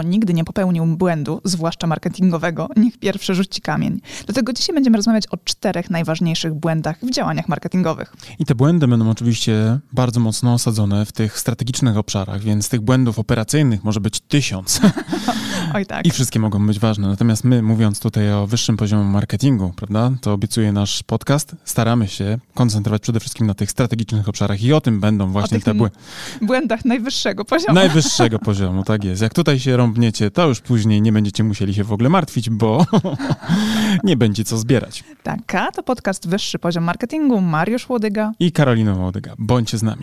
Kto nigdy nie popełnił błędu, zwłaszcza marketingowego, niech pierwszy rzuci kamień. Dlatego dzisiaj będziemy rozmawiać o czterech najważniejszych błędach w działaniach marketingowych. I te błędy będą oczywiście bardzo mocno osadzone w tych strategicznych obszarach, więc tych błędów operacyjnych może być tysiąc. Oj tak. I wszystkie mogą być ważne. Natomiast my, mówiąc tutaj o wyższym poziomie marketingu, prawda, to obiecuje nasz podcast, staramy się koncentrować przede wszystkim na tych strategicznych obszarach i o tym będą właśnie te błędy. Błędach najwyższego poziomu. Najwyższego poziomu, tak jest. Jak tutaj się rąbniecie, to już później nie będziecie musieli się w ogóle martwić, bo nie będzie co zbierać. Tak, a to podcast Wyższy Poziom Marketingu. Mariusz Łodyga i Karolina Łodyga. Bądźcie z nami.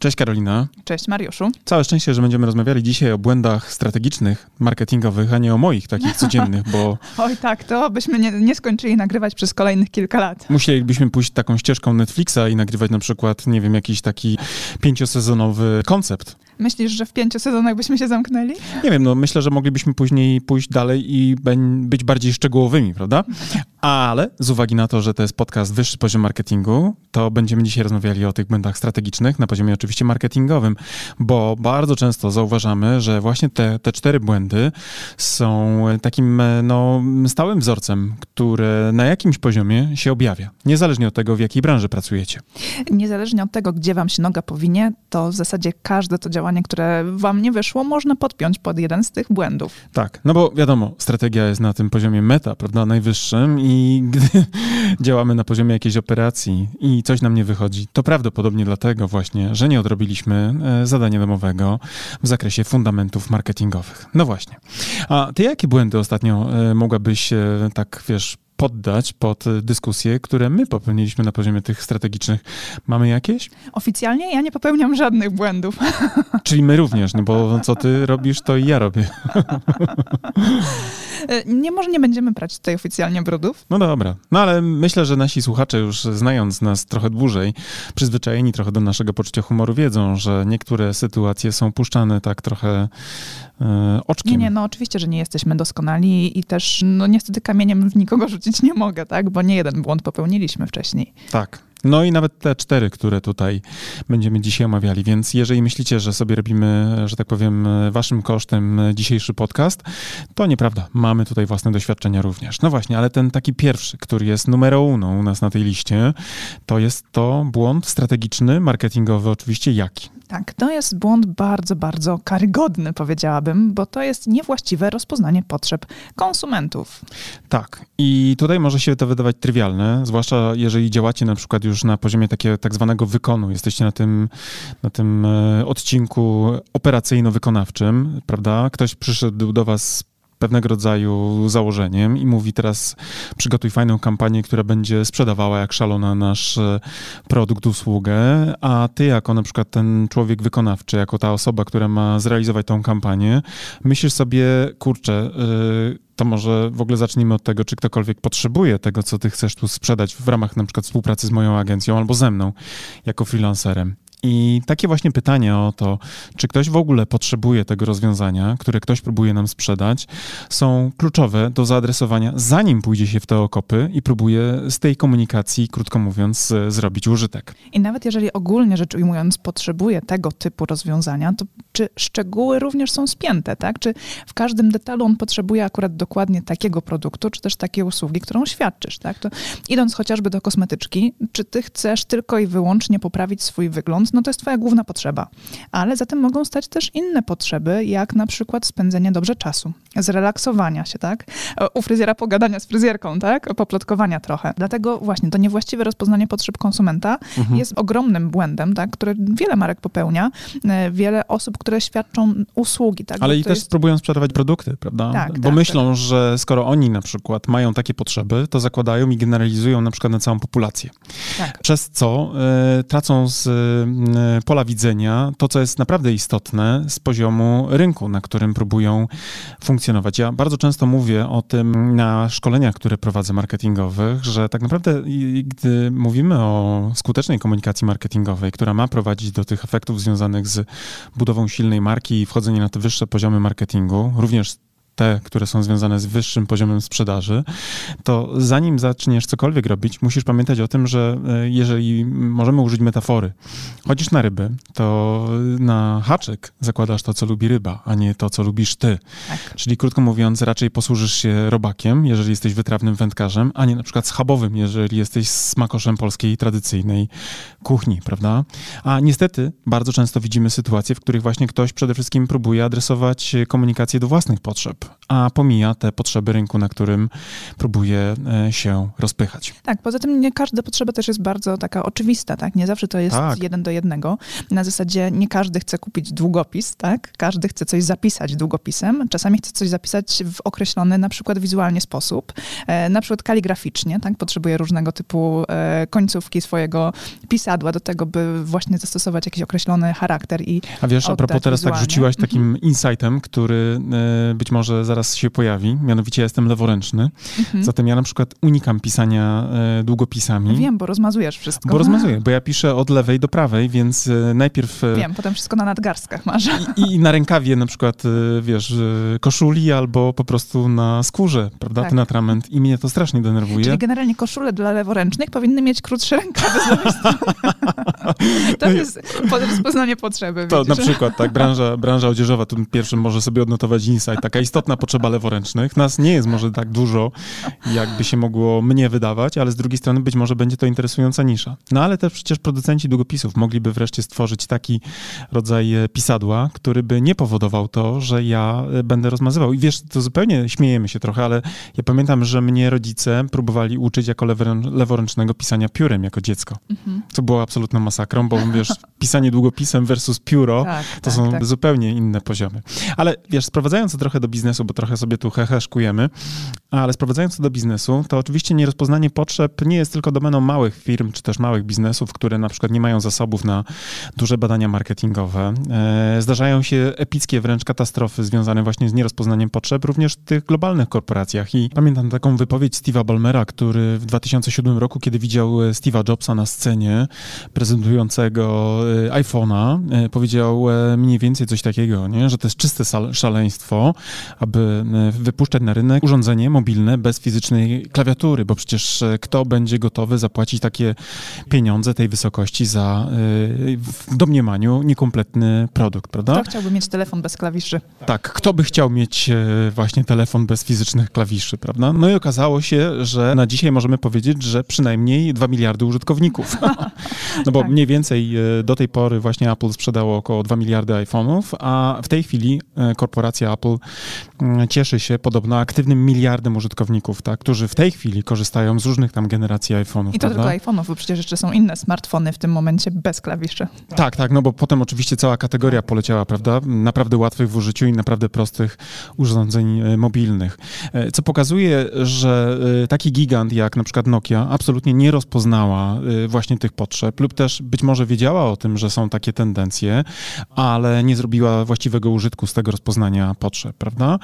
Cześć Karolina. Cześć Mariuszu. Całe szczęście, że będziemy rozmawiali dzisiaj o błędach strategicznych, marketingowych, a nie o moich takich codziennych, bo... Oj tak, to byśmy nie, nie skończyli nagrywać przez kolejnych kilka lat. Musielibyśmy pójść taką ścieżką Netflixa i nagrywać na przykład, nie wiem, jakiś taki pięciosezonowy koncept. Myślisz, że w pięciu sezonach byśmy się zamknęli? Nie wiem, no myślę, że moglibyśmy później pójść dalej i być bardziej szczegółowymi, prawda? Ale z uwagi na to, że to jest podcast wyższy poziom marketingu, to będziemy dzisiaj rozmawiali o tych błędach strategicznych na poziomie oczywiście marketingowym, bo bardzo często zauważamy, że właśnie te, te cztery błędy są takim no, stałym wzorcem, który na jakimś poziomie się objawia, niezależnie od tego, w jakiej branży pracujecie. Niezależnie od tego, gdzie wam się noga powinie, to w zasadzie każde to działanie działanie, które wam nie wyszło, można podpiąć pod jeden z tych błędów. Tak, no bo wiadomo, strategia jest na tym poziomie meta, prawda, najwyższym i gdy działamy na poziomie jakiejś operacji i coś nam nie wychodzi, to prawdopodobnie dlatego właśnie, że nie odrobiliśmy e, zadania domowego w zakresie fundamentów marketingowych. No właśnie. A ty jakie błędy ostatnio e, mogłabyś tak, wiesz, poddać pod dyskusje, które my popełniliśmy na poziomie tych strategicznych. Mamy jakieś? Oficjalnie ja nie popełniam żadnych błędów. Czyli my również, no bo co ty robisz, to i ja robię. Nie, może nie będziemy brać tutaj oficjalnie brudów. No dobra. No ale myślę, że nasi słuchacze już znając nas trochę dłużej, przyzwyczajeni trochę do naszego poczucia humoru, wiedzą, że niektóre sytuacje są puszczane tak trochę e, oczkiem. Nie, nie, no oczywiście, że nie jesteśmy doskonali i też no niestety kamieniem w nikogo rzucić nie mogę, tak? Bo nie jeden błąd popełniliśmy wcześniej. Tak. No i nawet te cztery, które tutaj będziemy dzisiaj omawiali. Więc jeżeli myślicie, że sobie robimy, że tak powiem, waszym kosztem dzisiejszy podcast, to nieprawda. Mamy tutaj własne doświadczenia również. No właśnie, ale ten taki pierwszy, który jest numero uno u nas na tej liście, to jest to błąd strategiczny, marketingowy oczywiście jaki? Tak, to jest błąd bardzo, bardzo karygodny, powiedziałabym, bo to jest niewłaściwe rozpoznanie potrzeb konsumentów. Tak, i tutaj może się to wydawać trywialne, zwłaszcza jeżeli działacie na przykład już na poziomie takiego tak zwanego wykonu. Jesteście na tym, na tym e, odcinku operacyjno-wykonawczym, prawda? Ktoś przyszedł do was pewnego rodzaju założeniem i mówi teraz przygotuj fajną kampanię, która będzie sprzedawała jak szalona nasz e, produkt, usługę, a ty jako na przykład ten człowiek wykonawczy, jako ta osoba, która ma zrealizować tą kampanię, myślisz sobie, kurczę, yy, to może w ogóle zacznijmy od tego, czy ktokolwiek potrzebuje tego, co ty chcesz tu sprzedać w ramach na przykład współpracy z moją agencją albo ze mną jako freelancerem. I takie właśnie pytania o to, czy ktoś w ogóle potrzebuje tego rozwiązania, które ktoś próbuje nam sprzedać, są kluczowe do zaadresowania, zanim pójdzie się w te okopy i próbuje z tej komunikacji, krótko mówiąc, zrobić użytek. I nawet jeżeli ogólnie rzecz ujmując, potrzebuje tego typu rozwiązania, to czy szczegóły również są spięte, tak? Czy w każdym detalu on potrzebuje akurat dokładnie takiego produktu, czy też takiej usługi, którą świadczysz, tak? To idąc chociażby do kosmetyczki, czy ty chcesz tylko i wyłącznie poprawić swój wygląd, no to jest twoja główna potrzeba. Ale za tym mogą stać też inne potrzeby, jak na przykład spędzenie dobrze czasu, zrelaksowania się, tak? U fryzjera pogadania z fryzjerką, tak? Poplotkowania trochę. Dlatego właśnie to niewłaściwe rozpoznanie potrzeb konsumenta mhm. jest ogromnym błędem, tak? Który wiele marek popełnia, e, wiele osób, które świadczą usługi, tak? Ale i też jest... próbują sprzedawać produkty, prawda? Tak, Bo tak, myślą, tak. że skoro oni na przykład mają takie potrzeby, to zakładają i generalizują na przykład na całą populację. Tak. Przez co y, tracą z pola widzenia to, co jest naprawdę istotne z poziomu rynku, na którym próbują funkcjonować. Ja bardzo często mówię o tym na szkoleniach, które prowadzę marketingowych, że tak naprawdę gdy mówimy o skutecznej komunikacji marketingowej, która ma prowadzić do tych efektów związanych z budową silnej marki i wchodzenie na te wyższe poziomy marketingu, również te, które są związane z wyższym poziomem sprzedaży, to zanim zaczniesz cokolwiek robić, musisz pamiętać o tym, że e, jeżeli możemy użyć metafory, chodzisz na ryby, to na haczyk zakładasz to, co lubi ryba, a nie to, co lubisz ty. Tak. Czyli krótko mówiąc, raczej posłużysz się robakiem, jeżeli jesteś wytrawnym wędkarzem, a nie na przykład schabowym, jeżeli jesteś smakoszem polskiej tradycyjnej kuchni, prawda? A niestety bardzo często widzimy sytuacje, w których właśnie ktoś przede wszystkim próbuje adresować komunikację do własnych potrzeb a pomija te potrzeby rynku, na którym próbuje e, się rozpychać. Tak, poza tym nie każda potrzeba też jest bardzo taka oczywista, tak? Nie zawsze to jest tak. jeden do jednego. Na zasadzie nie każdy chce kupić długopis, tak? Każdy chce coś zapisać długopisem. Czasami chce coś zapisać w określony na przykład wizualnie sposób, e, na przykład kaligraficznie, tak? Potrzebuje różnego typu e, końcówki swojego pisadła do tego, by właśnie zastosować jakiś określony charakter i A wiesz, a propos teraz tak rzuciłaś takim mhm. insightem, który być może zaraz się pojawi, mianowicie ja jestem leworęczny, mhm. zatem ja na przykład unikam pisania e, długopisami. Wiem, bo rozmazujesz wszystko. Bo rozmazuję, bo ja piszę od lewej do prawej, więc e, najpierw... E, Wiem, potem wszystko na nadgarstkach masz. I, I, na rękawie na przykład, wiesz, koszuli albo po prostu na skórze, prawda, tak. ten atrament i mnie to strasznie denerwuje. Czyli generalnie koszule dla leworęcznych powinny mieć krótsze rękawy z lewej strony. To no jest rozpoznanie potrzeby. To widzisz? na przykład, tak, branża, branża odzieżowa, tu pierwszym może sobie odnotować insight, taka istotna potrzeba leworęcznych. Nas nie jest może tak dużo, jakby się mogło mnie wydawać, ale z drugiej strony być może będzie to interesująca nisza. No ale też przecież producenci długopisów mogliby wreszcie stworzyć taki rodzaj e, pisadła, który by nie powodował to, że ja e, będę rozmazywał. I wiesz, to zupełnie śmiejemy się trochę, ale ja pamiętam, że mnie rodzice próbowali uczyć jako leworęcznego pisania piórem jako dziecko. Mhm. To było absolutną masakrą, bo wiesz, pisanie długopisem versus pióro tak, to tak, są tak. zupełnie inne poziomy. Ale wiesz, sprowadzając to trochę do biznesu, bo trochę sobie tu heheszkujemy, ale sprowadzając to do biznesu, to oczywiście nierozpoznanie potrzeb nie jest tylko domeną małych firm, czy też małych biznesów, które na przykład nie mają zasobów na duże badania marketingowe. E, zdarzają się epickie wręcz katastrofy związane właśnie z nierozpoznaniem potrzeb, również w tych globalnych korporacjach. I pamiętam taką wypowiedź Steve'a Ballmera, który w 2007 roku, kiedy widział Steve'a Jobsa na scenie prezentującego e, iPhone'a, e, powiedział mniej więcej coś takiego, nie? że to jest czyste szaleństwo, aby E, wypuszczać na rynek urządzenie mobilne bez fizycznej klawiatury, bo przecież e, kto będzie gotowy zapłacić takie pieniądze tej wysokości za e, w domniemaniu niekompletny produkt, prawda? Kto chciałby mieć telefon bez klawiszy? Tak, kto by chciał mieć właśnie telefon bez fizycznych klawiszy, prawda? No i okazało się, że na dzisiaj możemy powiedzieć, że przynajmniej 2 miliardy użytkowników. no bo tak. mniej więcej do tej pory właśnie Apple sprzedało około 2 miliardy iPhone'ów, a w tej chwili korporacja Apple cieszy się podobno aktywnym miliardem użytkowników, tak, którzy w tej chwili korzystają z różnych tam generacji iPhone'ów. I to prawda? tylko iPhone'ów, bo przecież jeszcze są inne smartfony w tym momencie bez klawiszy. Tak, tak, no bo potem oczywiście cała kategoria poleciała, prawda? Naprawdę łatwych w użyciu i naprawdę prostych urządzeń e, mobilnych. E, co pokazuje, że e, taki gigant jak na przykład Nokia absolutnie nie rozpoznała właśnie tych potrzeb lub też być może wiedziała o tym, że są takie tendencje, ale nie zrobiła właściwego użytku z tego rozpoznania potrzeb, prawda?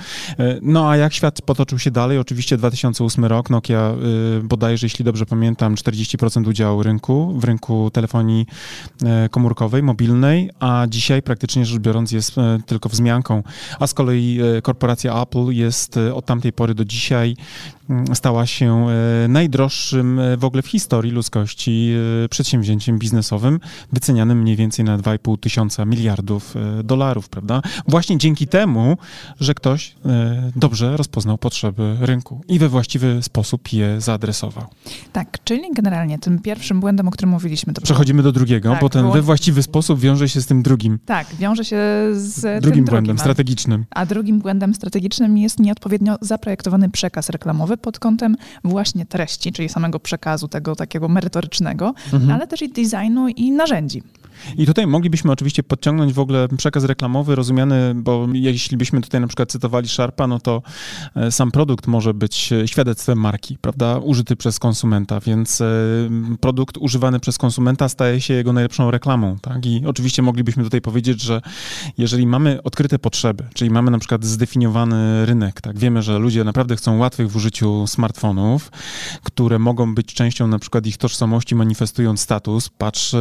No a jak świat potoczył się dalej? Oczywiście 2008 rok, Nokia y, bodajże, jeśli dobrze pamiętam, 40% udziału rynku, w rynku telefonii y, komórkowej, mobilnej, a dzisiaj praktycznie rzecz biorąc jest y, tylko wzmianką. A z kolei korporacja Apple jest od tamtej pory do dzisiaj stała się e, najdroższym e, w ogóle w historii ludzkości e, przedsięwzięciem biznesowym, wycenianym mniej więcej na 2,5 tysiąca miliardów dolarów, prawda? Właśnie dzięki temu, że ktoś dobrze rozpoznał potrzeby rynku i we właściwy sposób je zaadresował. Tak, czyli generalnie tym pierwszym błędem, o którym mówiliśmy, to Przechodzimy do drugiego, tak, bo ten we właściwy sposób wiąże się z tym drugim. Tak, wiąże się z drugim błędem drugim, strategicznym. A drugim błędem strategicznym jest nieodpowiednio zaprojektowany przekaz reklamowy, pod kątem właśnie treści, czyli samego przekazu, tego takiego merytorycznego, mhm. ale też i designu i narzędzi. I tutaj moglibyśmy oczywiście podciągnąć w ogóle przekaz reklamowy rozumiany, bo jeśli byśmy tutaj na przykład cytowali Sharpa, no to e, sam produkt może być świadectwem marki, prawda, użyty przez konsumenta, więc e, produkt używany przez konsumenta staje się jego najlepszą reklamą, tak? I oczywiście moglibyśmy tutaj powiedzieć, że jeżeli mamy odkryte potrzeby, czyli mamy na przykład zdefiniowany rynek, tak, wiemy, że ludzie naprawdę chcą łatwych w użyciu smartfonów, które mogą być częścią na przykład ich tożsamości, manifestując status, patrz,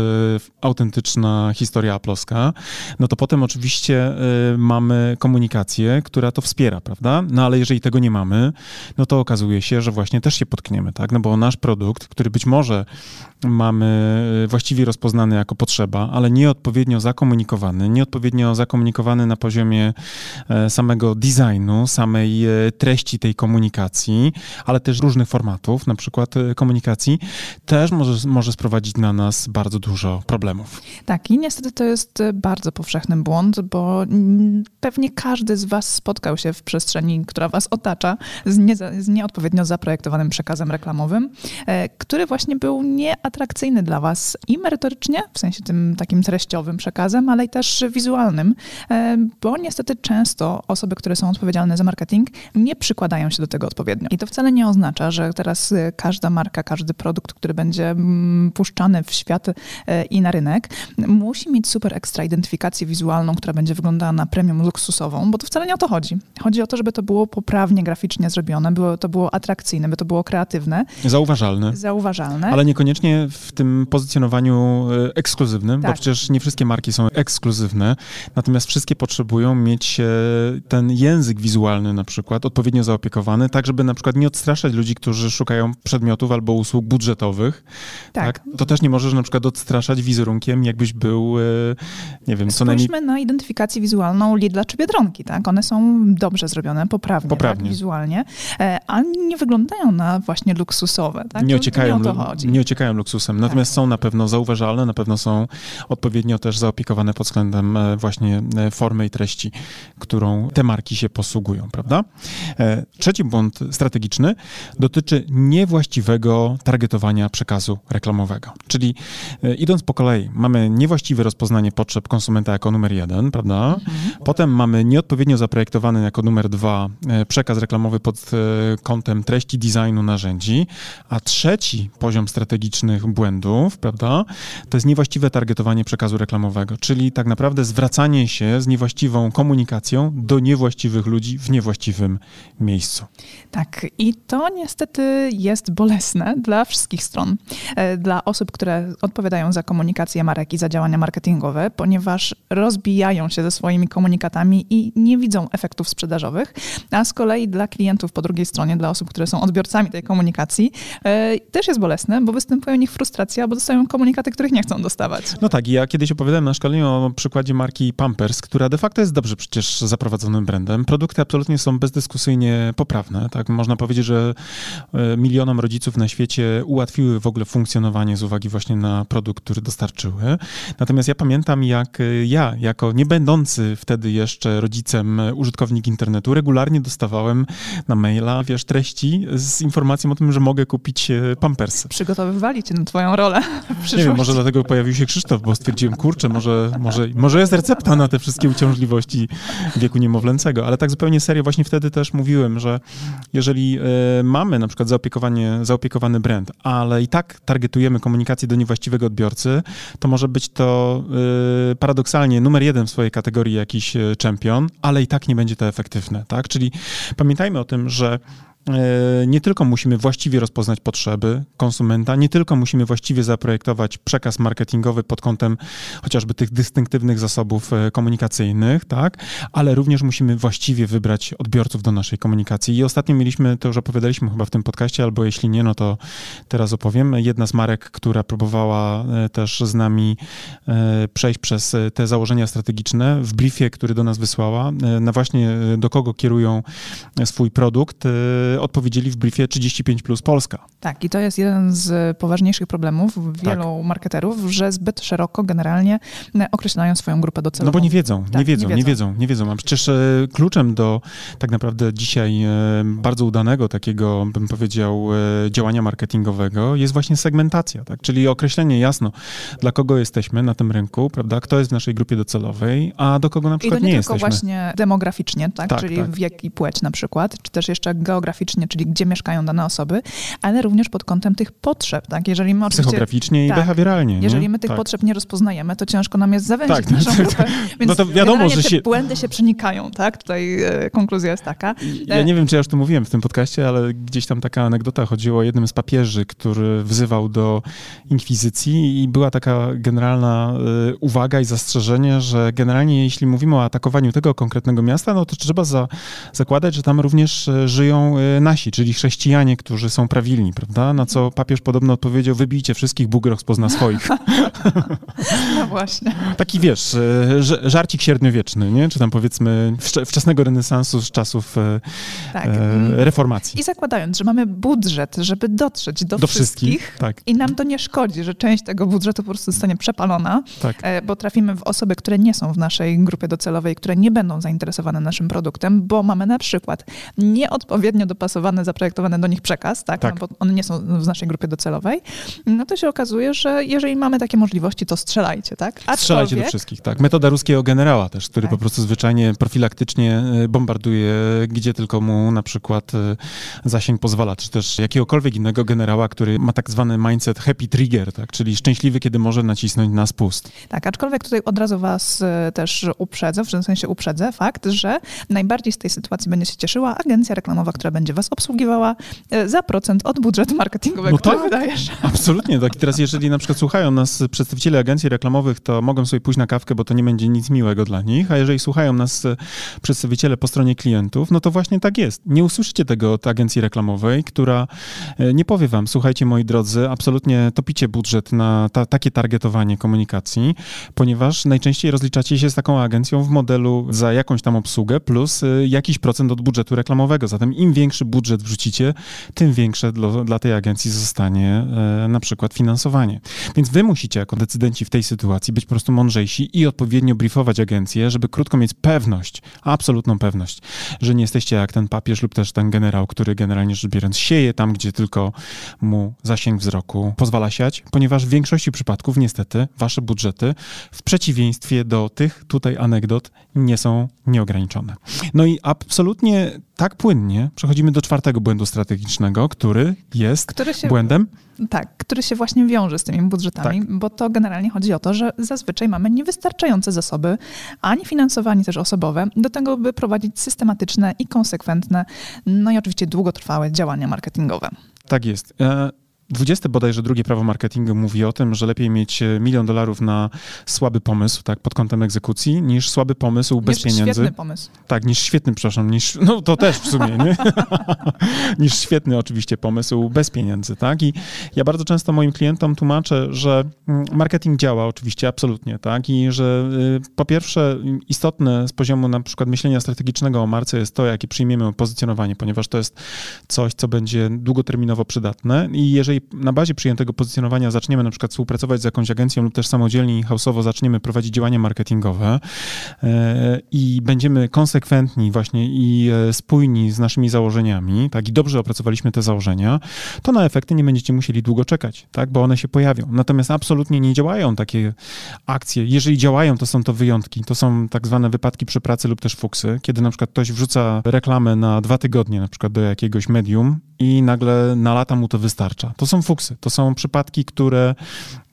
autentyczny klasyczna historia aploska, no to potem oczywiście y, mamy komunikację, która to wspiera, prawda? No ale jeżeli tego nie mamy, no to okazuje się, że właśnie też się potkniemy, tak? No bo nasz produkt, który być może mamy y, właściwie rozpoznany jako potrzeba, ale nieodpowiednio zakomunikowany, nieodpowiednio zakomunikowany na poziomie e, samego designu, samej e, treści tej komunikacji, ale też różnych formatów, na przykład e, komunikacji, też może, może sprowadzić na nas bardzo dużo problemów. Tak, i niestety to jest bardzo powszechny błąd, bo pewnie każdy z Was spotkał się w przestrzeni, która Was otacza, z, nie, z nieodpowiednio zaprojektowanym przekazem reklamowym, który właśnie był nieatrakcyjny dla Was i merytorycznie, w sensie tym takim treściowym przekazem, ale i też wizualnym, bo niestety często osoby, które są odpowiedzialne za marketing, nie przykładają się do tego odpowiednio. I to wcale nie oznacza, że teraz każda marka, każdy produkt, który będzie mm, puszczany w świat i na rynek, musi mieć super ekstra identyfikację wizualną, która będzie wyglądała na premium luksusową, bo to wcale nie o to chodzi. Chodzi o to, żeby to było poprawnie graficznie zrobione, było, to było atrakcyjne, by to było kreatywne. Zauważalne. Zauważalne. Ale niekoniecznie w tym pozycjonowaniu y, ekskluzywnym, tak. bo przecież nie wszystkie marki są ekskluzywne, natomiast wszystkie potrzebują mieć ten język wizualny na przykład odpowiednio zaopiekowany, tak żeby na przykład nie odstraszać ludzi, którzy szukają przedmiotów albo usług budżetowych. Tak. tak? To też nie możesz na przykład odstraszać wizerunkiem, jakbyś był, e, nie wiem, co najmniej... Spójrzmy na identyfikację wizualną Lidla czy Biedronki, tak? One są dobrze zrobione, poprawnie, poprawnie. Tak? wizualnie, e, a nie wyglądają na właśnie luksusowe, tak? Nie ociekają, nie, nie ociekają luksusem, natomiast tak. są na pewno zauważalne, na pewno są odpowiednio też zaopiekowane pod względem e, właśnie formy i treści, którą te marki się posługują, prawda? Trzeci błąd strategiczny dotyczy niewłaściwego targetowania przekazu reklamowego. Czyli idąc po kolei, mamy niewłaściwe rozpoznanie potrzeb konsumenta jako numer jeden, prawda? Mhm. Potem mamy nieodpowiednio zaprojektowany jako numer dwa e, przekaz reklamowy pod kątem treści designu narzędzi, a trzeci poziom strategicznych błędów, prawda? To jest niewłaściwe targetowanie przekazu reklamowego, czyli tak naprawdę zwracanie się z niewłaściwą komunikacją do niewłaściwych ludzi w niewłaściwym miejscu. Tak, i to niestety jest bolesne dla wszystkich stron. E, dla osób, które odpowiadają za komunikację marek i za działania marketingowe, ponieważ rozbijają się ze swoimi komunikatami i nie widzą efektów sprzedażowych, a z kolei dla klientów po drugiej stronie, dla osób, które są odbiorcami tej komunikacji, e, też jest bolesne, bo występuje u nich frustracja, bo dostają komunikaty, których nie chcą dostawać. No tak, ja kiedyś opowiadałem na szkoleniu o przykładzie marki Pampers, która de facto jest dobrze przecież zaprowadzonym brandem. Produkty absolutnie są bezdyskusyjnie poprawne. Tak? Można powiedzieć, że e, milionom rodziców na świecie ułatwiły w ogóle funkcjonowanie z uwagi właśnie na produkt, który dostarczyły. Natomiast ja pamiętam, jak e, ja, jako nie będący wtedy jeszcze rodzicem e, użytkownik internetu, regularnie dostawałem na maila, wiesz, treści z informacją o tym, że mogę kupić pampersy. Przygotowywali cię na twoją rolę Nie wiem, może dlatego pojawił się Krzysztof, bo stwierdziłem, kurczę, może, może, może jest recepta na te wszystkie uciążliwości wieku niemowlęcego, ale tak zupełnie serio, właśnie wtedy też mówiłem, że jeżeli y, mamy na przykład zaopiekowanie, zaopiekowany brand, ale i tak targetujemy komunikację do niewłaściwego odbiorcy, to może być to y, paradoksalnie numer jeden w swojej kategorii jakiś e, czempion, ale i tak nie będzie to efektywne, tak? Czyli pamiętajmy o tym, że nie tylko musimy właściwie rozpoznać potrzeby konsumenta, nie tylko musimy właściwie zaprojektować przekaz marketingowy pod kątem chociażby tych dystynktywnych zasobów e, komunikacyjnych, tak, ale również musimy właściwie wybrać odbiorców do naszej komunikacji. I ostatnio mieliśmy, to już opowiadaliśmy chyba w tym podcaście, albo jeśli nie, no to teraz opowiem. Jedna z marek, która próbowała e, też z nami przejść przez te założenia strategiczne w briefie, który do nas wysłała, na właśnie do kogo kierują swój produkt, odpowiedzieli w briefie 35 plus Polska. Tak, i to jest jeden z poważniejszych problemów wielu tak. marketerów, że zbyt szeroko generalnie określają swoją grupę docelową. No bo nie wiedzą, tak, nie, wiedzą nie, wiedzą, nie wiedzą, nie wiedzą. A przecież e, kluczem do tak naprawdę dzisiaj e, bardzo udanego takiego, bym powiedział, e, działania marketingowego jest właśnie segmentacja, tak? czyli określenie jasno, dla kogo jesteśmy na tym rynku, prawda, kto jest w naszej grupie docelowej, a do kogo na przykład I to nie, nie tylko jesteśmy. właśnie demograficznie, tak, tak czyli tak. wiek i płeć na przykład, czy też jeszcze geograficznie czyli gdzie mieszkają dane osoby, ale również pod kątem tych potrzeb, tak? Jeżeli my Psychograficznie i tak, behawioralnie. Jeżeli my tych tak. potrzeb nie rozpoznajemy, to ciężko nam jest zawęzić tak, naszą tak, grupę. Więc no to wiadomo, że się... błędy się przenikają, tak? Tutaj e, konkluzja jest taka. Ja nie wiem, czy ja już to mówiłem w tym podcaście, ale gdzieś tam taka anegdota chodziło o jednym z papieży, który wzywał do inkwizycji i była taka generalna y, uwaga i zastrzeżenie, że generalnie jeśli mówimy o atakowaniu tego konkretnego miasta, no to trzeba za, zakładać, że tam również y, żyją nasi, czyli chrześcijanie, którzy są prawilni, prawda? Na co papież podobno odpowiedział, wybijcie wszystkich, Bóg rozpozna swoich. No właśnie. Taki wiesz, żarcik średniowieczny, nie? Czy tam powiedzmy wczesnego renesansu z czasów tak. reformacji. I zakładając, że mamy budżet, żeby dotrzeć do, do wszystkich, wszystkich tak. i nam to nie szkodzi, że część tego budżetu po prostu zostanie przepalona, tak. E, bo trafimy w osoby, które nie są w naszej grupie docelowej, które nie będą zainteresowane naszym produktem, bo mamy na przykład nieodpowiednio dopasowany, zaprojektowany do nich przekaz, tak, tak. No bo one nie są w naszej grupie docelowej, no to się okazuje, że jeżeli mamy takie możliwości, to strzelajcie, tak? Aczkolwiek... Strzelajcie do wszystkich, tak. Metoda ruskiego generała też, który tak. po prostu zwyczajnie profilaktycznie e, bombarduje, gdzie tylko mu na przykład e, zasięg pozwala, czy też jakiegokolwiek innego generała, który ma tak zwany mindset happy trigger, tak? czyli szczęśliwy, kiedy może nacisnąć na spust. Tak, aczkolwiek tutaj od razu was e, też uprzedzę, w sensie uprzedzę fakt, że najbardziej z tej sytuacji będzie się cieszyła agencja reklamowa, która będzie was obsługiwała e, za procent od budżetu marketingowego, no który tak, wydajesz. Absolutnie, tak. I teraz jeżeli na przykład słuchają nas przedstawiciele agencji reklamowych, to mogą sobie pójść na kawkę, bo to nie będzie nic miłego dla nich, a jeżeli słuchają nas e, przedstawiciele po stronie klientów, no to właśnie tak jest. Nie usłyszycie tego od agencji reklamowej, która nie powie wam, słuchajcie moi drodzy, absolutnie topicie budżet na ta, takie targetowanie komunikacji, ponieważ najczęściej rozliczacie się z taką agencją w modelu za jakąś tam obsługę plus jakiś procent od budżetu reklamowego. Zatem im większy budżet wrzucicie, tym większe dla, dla tej agencji zostanie e, na przykład finansowanie. Więc wy musicie jako decydenci w tej sytuacji być po prostu mądrzejsi i odpowiednio briefować agencję, żeby krótko mieć pewność, absolutną pewność, że nie jesteście jak ten papież lub też ten generał, który generalnie rzecz biorąc sieje tam, gdzie tylko mu zasięg wzroku pozwala siać, ponieważ w większości przypadków niestety wasze budżety w przeciwieństwie do tych tutaj anegdot nie są nieograniczone. No i absolutnie tak płynnie przechodzimy do czwartego błędu strategicznego, który jest który się, błędem. Tak, który się właśnie wiąże z tymi budżetami, tak. bo to generalnie chodzi o to, że zazwyczaj mamy niewystarczające zasoby, ani finansowanie też osobowe, do tego, by prowadzić systematyczne i konsekwentne, no i oczywiście długotrwałe działania marketingowe. Tak jest. E 20 bodajże drugie prawo marketingu mówi o tym, że lepiej mieć e, milion dolarów na słaby pomysł, tak, pod kątem egzekucji, niż słaby pomysł bez niż pieniędzy. świetny pomysł. Tak, niż świetny, przepraszam, niż, no to też w sumie, nie? niż świetny oczywiście pomysł bez pieniędzy, tak? I ja bardzo często moim klientom tłumaczę, że mm, marketing działa oczywiście, absolutnie, tak? I że y, po pierwsze istotne z poziomu na przykład myślenia strategicznego o marce jest to, jakie przyjmiemy pozycjonowanie, ponieważ to jest coś, co będzie długoterminowo przydatne i jeżeli jeżeli na bazie przyjętego pozycjonowania zaczniemy na przykład współpracować z jakąś agencją lub też samodzielnie i hausowo zaczniemy prowadzić działania marketingowe e, i będziemy konsekwentni właśnie i e, spójni z naszymi założeniami, tak, i dobrze opracowaliśmy te założenia, to na efekty nie będziecie musieli długo czekać, tak, bo one się pojawią. Natomiast absolutnie nie działają takie akcje. Jeżeli działają, to są to wyjątki, to są tak zwane wypadki przy pracy lub też fuksy, kiedy na przykład ktoś wrzuca reklamę na dwa tygodnie na przykład do jakiegoś medium i nagle na lata mu to wystarcza. To są fuksy, to są przypadki, które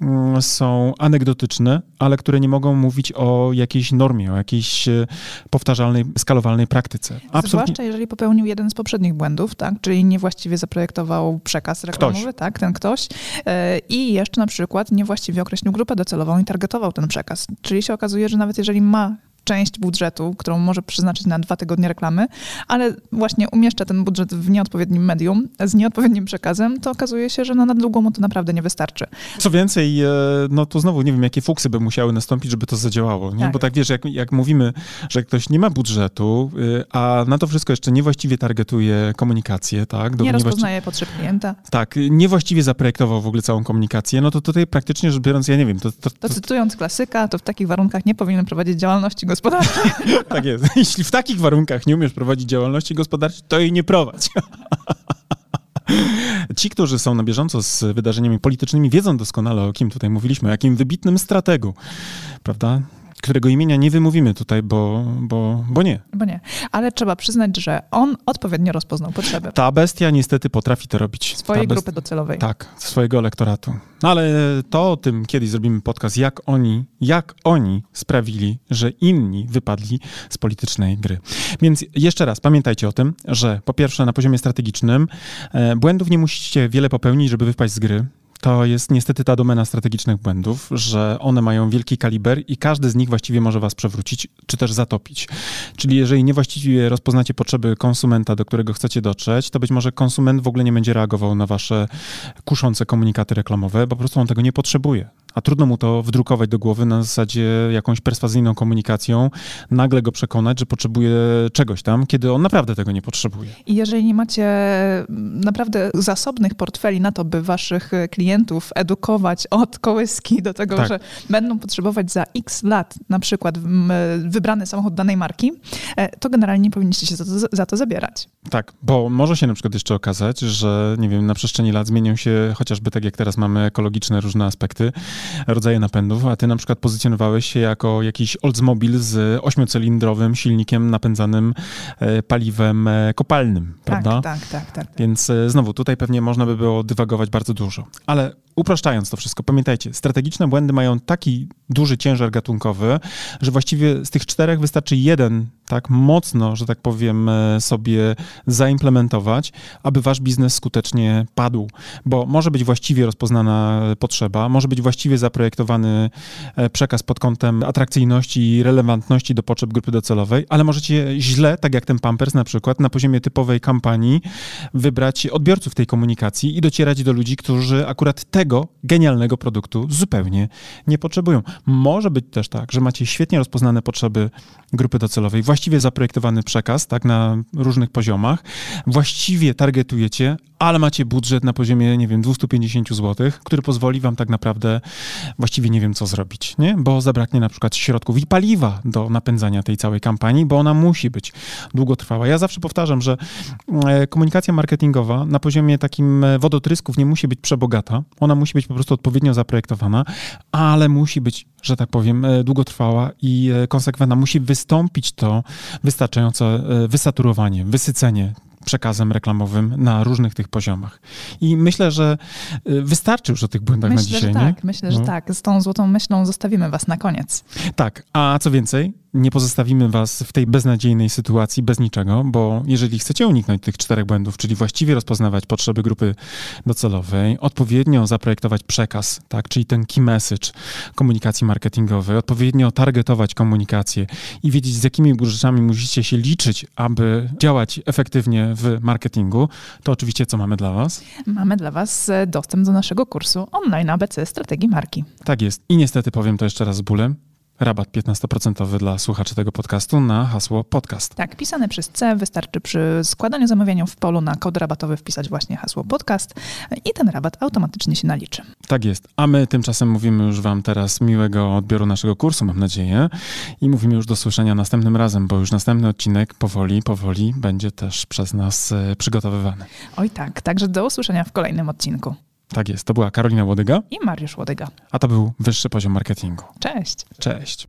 mm, są anegdotyczne, ale które nie mogą mówić o jakiejś normie, o jakiejś e, powtarzalnej, skalowalnej praktyce. Absolutnie. Zwłaszcza jeżeli popełnił jeden z poprzednich błędów, tak? czyli niewłaściwie zaprojektował przekaz reklamowy, ktoś. tak, ten ktoś e, i jeszcze na przykład niewłaściwie określił grupę docelową i targetował ten przekaz. Czyli się okazuje, że nawet jeżeli ma część budżetu, którą może przeznaczyć na dwa tygodnie reklamy, ale właśnie umieszcza ten budżet w nieodpowiednim medium, z nieodpowiednim przekazem, to okazuje się, że no na długą mu to naprawdę nie wystarczy. Co więcej, e, no to znowu nie wiem, jakie fuksy by musiały nastąpić, żeby to zadziałało, nie? Tak. Bo tak wiesz, jak, jak mówimy, że ktoś nie ma budżetu, y, a na to wszystko jeszcze niewłaściwie targetuje komunikację, tak? Do, nie rozpoznaje potrzeb klienta. Tak, niewłaściwie zaprojektował w ogóle całą komunikację, no to tutaj praktycznie rzecz biorąc, ja nie wiem. To, to, to, to cytując klasyka, to w takich warunkach nie powinien prowadzić działalności gospodarczej. tak jest. Jeśli w takich warunkach nie umiesz prowadzić działalności gospodarczej, to jej nie prowadź. Ci, którzy są na bieżąco z wydarzeniami politycznymi, wiedzą doskonale, o kim tutaj mówiliśmy, o jakim wybitnym strategu, prawda? Którego imienia nie wymówimy tutaj, bo, bo, bo nie. Bo nie. Ale trzeba przyznać, że on odpowiednio rozpoznał potrzeby. Ta bestia niestety potrafi to robić. Swojej Ta grupy docelowej. Tak, swojego elektoratu. No ale to o tym kiedyś zrobimy podcast, jak oni, jak oni sprawili, że inni wypadli z politycznej gry. Więc jeszcze raz, pamiętajcie o tym, że po pierwsze na poziomie strategicznym e, błędów nie musicie wiele popełnić, żeby wypaść z gry to jest niestety ta domena strategicznych błędów, że one mają wielki kaliber i każdy z nich właściwie może was przewrócić, czy też zatopić. Czyli jeżeli niewłaściwie rozpoznacie potrzeby konsumenta, do którego chcecie dotrzeć, to być może konsument w ogóle nie będzie reagował na wasze kuszące komunikaty reklamowe, bo po prostu on tego nie potrzebuje a trudno mu to wdrukować do głowy na zasadzie jakąś perswazyjną komunikacją, nagle go przekonać, że potrzebuje czegoś tam, kiedy on naprawdę tego nie potrzebuje. I jeżeli nie macie naprawdę zasobnych portfeli na to, by waszych klientów edukować od kołyski do tego, tak. że będą potrzebować za x lat na przykład wybrany samochód danej marki, e, to generalnie nie powinniście się za to, za to zabierać. Tak, bo może się na przykład jeszcze okazać, że nie wiem, na przestrzeni lat zmienią się chociażby tak jak teraz mamy ekologiczne różne aspekty, rodzaje napędów, a ty na przykład pozycjonowałeś się jako jakiś Oldsmobile z ośmiocylindrowym silnikiem napędzanym e, paliwem e, kopalnym, tak, prawda? Tak, tak, tak. tak. Więc e, znowu, tutaj pewnie można by było dywagować bardzo dużo. Ale upraszczając to wszystko, pamiętajcie, strategiczne błędy mają taki duży ciężar gatunkowy, że właściwie z tych czterech wystarczy jeden tak mocno, że tak powiem, sobie zaimplementować, aby wasz biznes skutecznie padł. Bo może być właściwie rozpoznana potrzeba, może być właściwie zaprojektowany e, przekaz pod kątem atrakcyjności i relevantności do potrzeb grupy docelowej, ale możecie źle, tak jak ten Pampers na przykład, na poziomie typowej kampanii wybrać odbiorców tej komunikacji i docierać do ludzi, którzy akurat tego genialnego produktu zupełnie nie potrzebują. Może być też tak, że macie świetnie rozpoznane potrzeby grupy docelowej, właściwie zaprojektowany przekaz, tak, na różnych poziomach, właściwie targetujecie, ale macie budżet na poziomie, nie wiem, 250 zł, który pozwoli wam tak naprawdę właściwie nie wiem, co zrobić, nie? Bo zabraknie na przykład środków i paliwa do napędzania tej całej kampanii, bo ona musi być długotrwała. Ja zawsze powtarzam, że e, komunikacja marketingowa na poziomie takim e, wodotrysków nie musi być przebogata, ona musi być po prostu odpowiednio zaprojektowana, ale musi być, że tak powiem, e, długotrwała i konsekwentna. Musi wystąpić to wystarczające wysaturowanie, wysycenie przekazem reklamowym na różnych tych poziomach. I myślę, że y, wystarczy już o tych błędach myślę, na dzisiaj. Że tak, nie? myślę, że no. tak. Z tą złotą myślą zostawimy was na koniec. Tak, a co więcej, nie pozostawimy was w tej beznadziejnej sytuacji bez niczego, bo jeżeli chcecie uniknąć tych czterech błędów, czyli właściwie rozpoznawać potrzeby grupy docelowej, odpowiednio zaprojektować przekaz, tak, czyli ten key message komunikacji marketingowej, odpowiednio targetować komunikację i wiedzieć, z jakimi rzeczami musicie się liczyć, aby działać efektywnie w marketingu, to oczywiście co mamy dla was? Mamy dla was e, dostęp do naszego kursu online ABC Strategii Marki. Tak jest. I niestety powiem to jeszcze raz z bólem, rabat 15% dla słuchaczy tego podcastu na hasło podcast. Tak, pisane przez C. Wystarczy przy składaniu zamówienia w polu na kod rabatowy wpisać właśnie hasło podcast i ten rabat automatycznie się naliczy. Tak jest. A my tymczasem mówimy już Wam teraz miłego odbioru naszego kursu, mam nadzieję. I mówimy już do słyszenia następnym razem, bo już następny odcinek powoli, powoli będzie też przez nas e, przygotowywany. Oj tak, także do usłyszenia w kolejnym odcinku. Tak jest, to była Karolina Łodyga i Mariusz Łodyga. A to był wyższy poziom marketingu. Cześć. Cześć.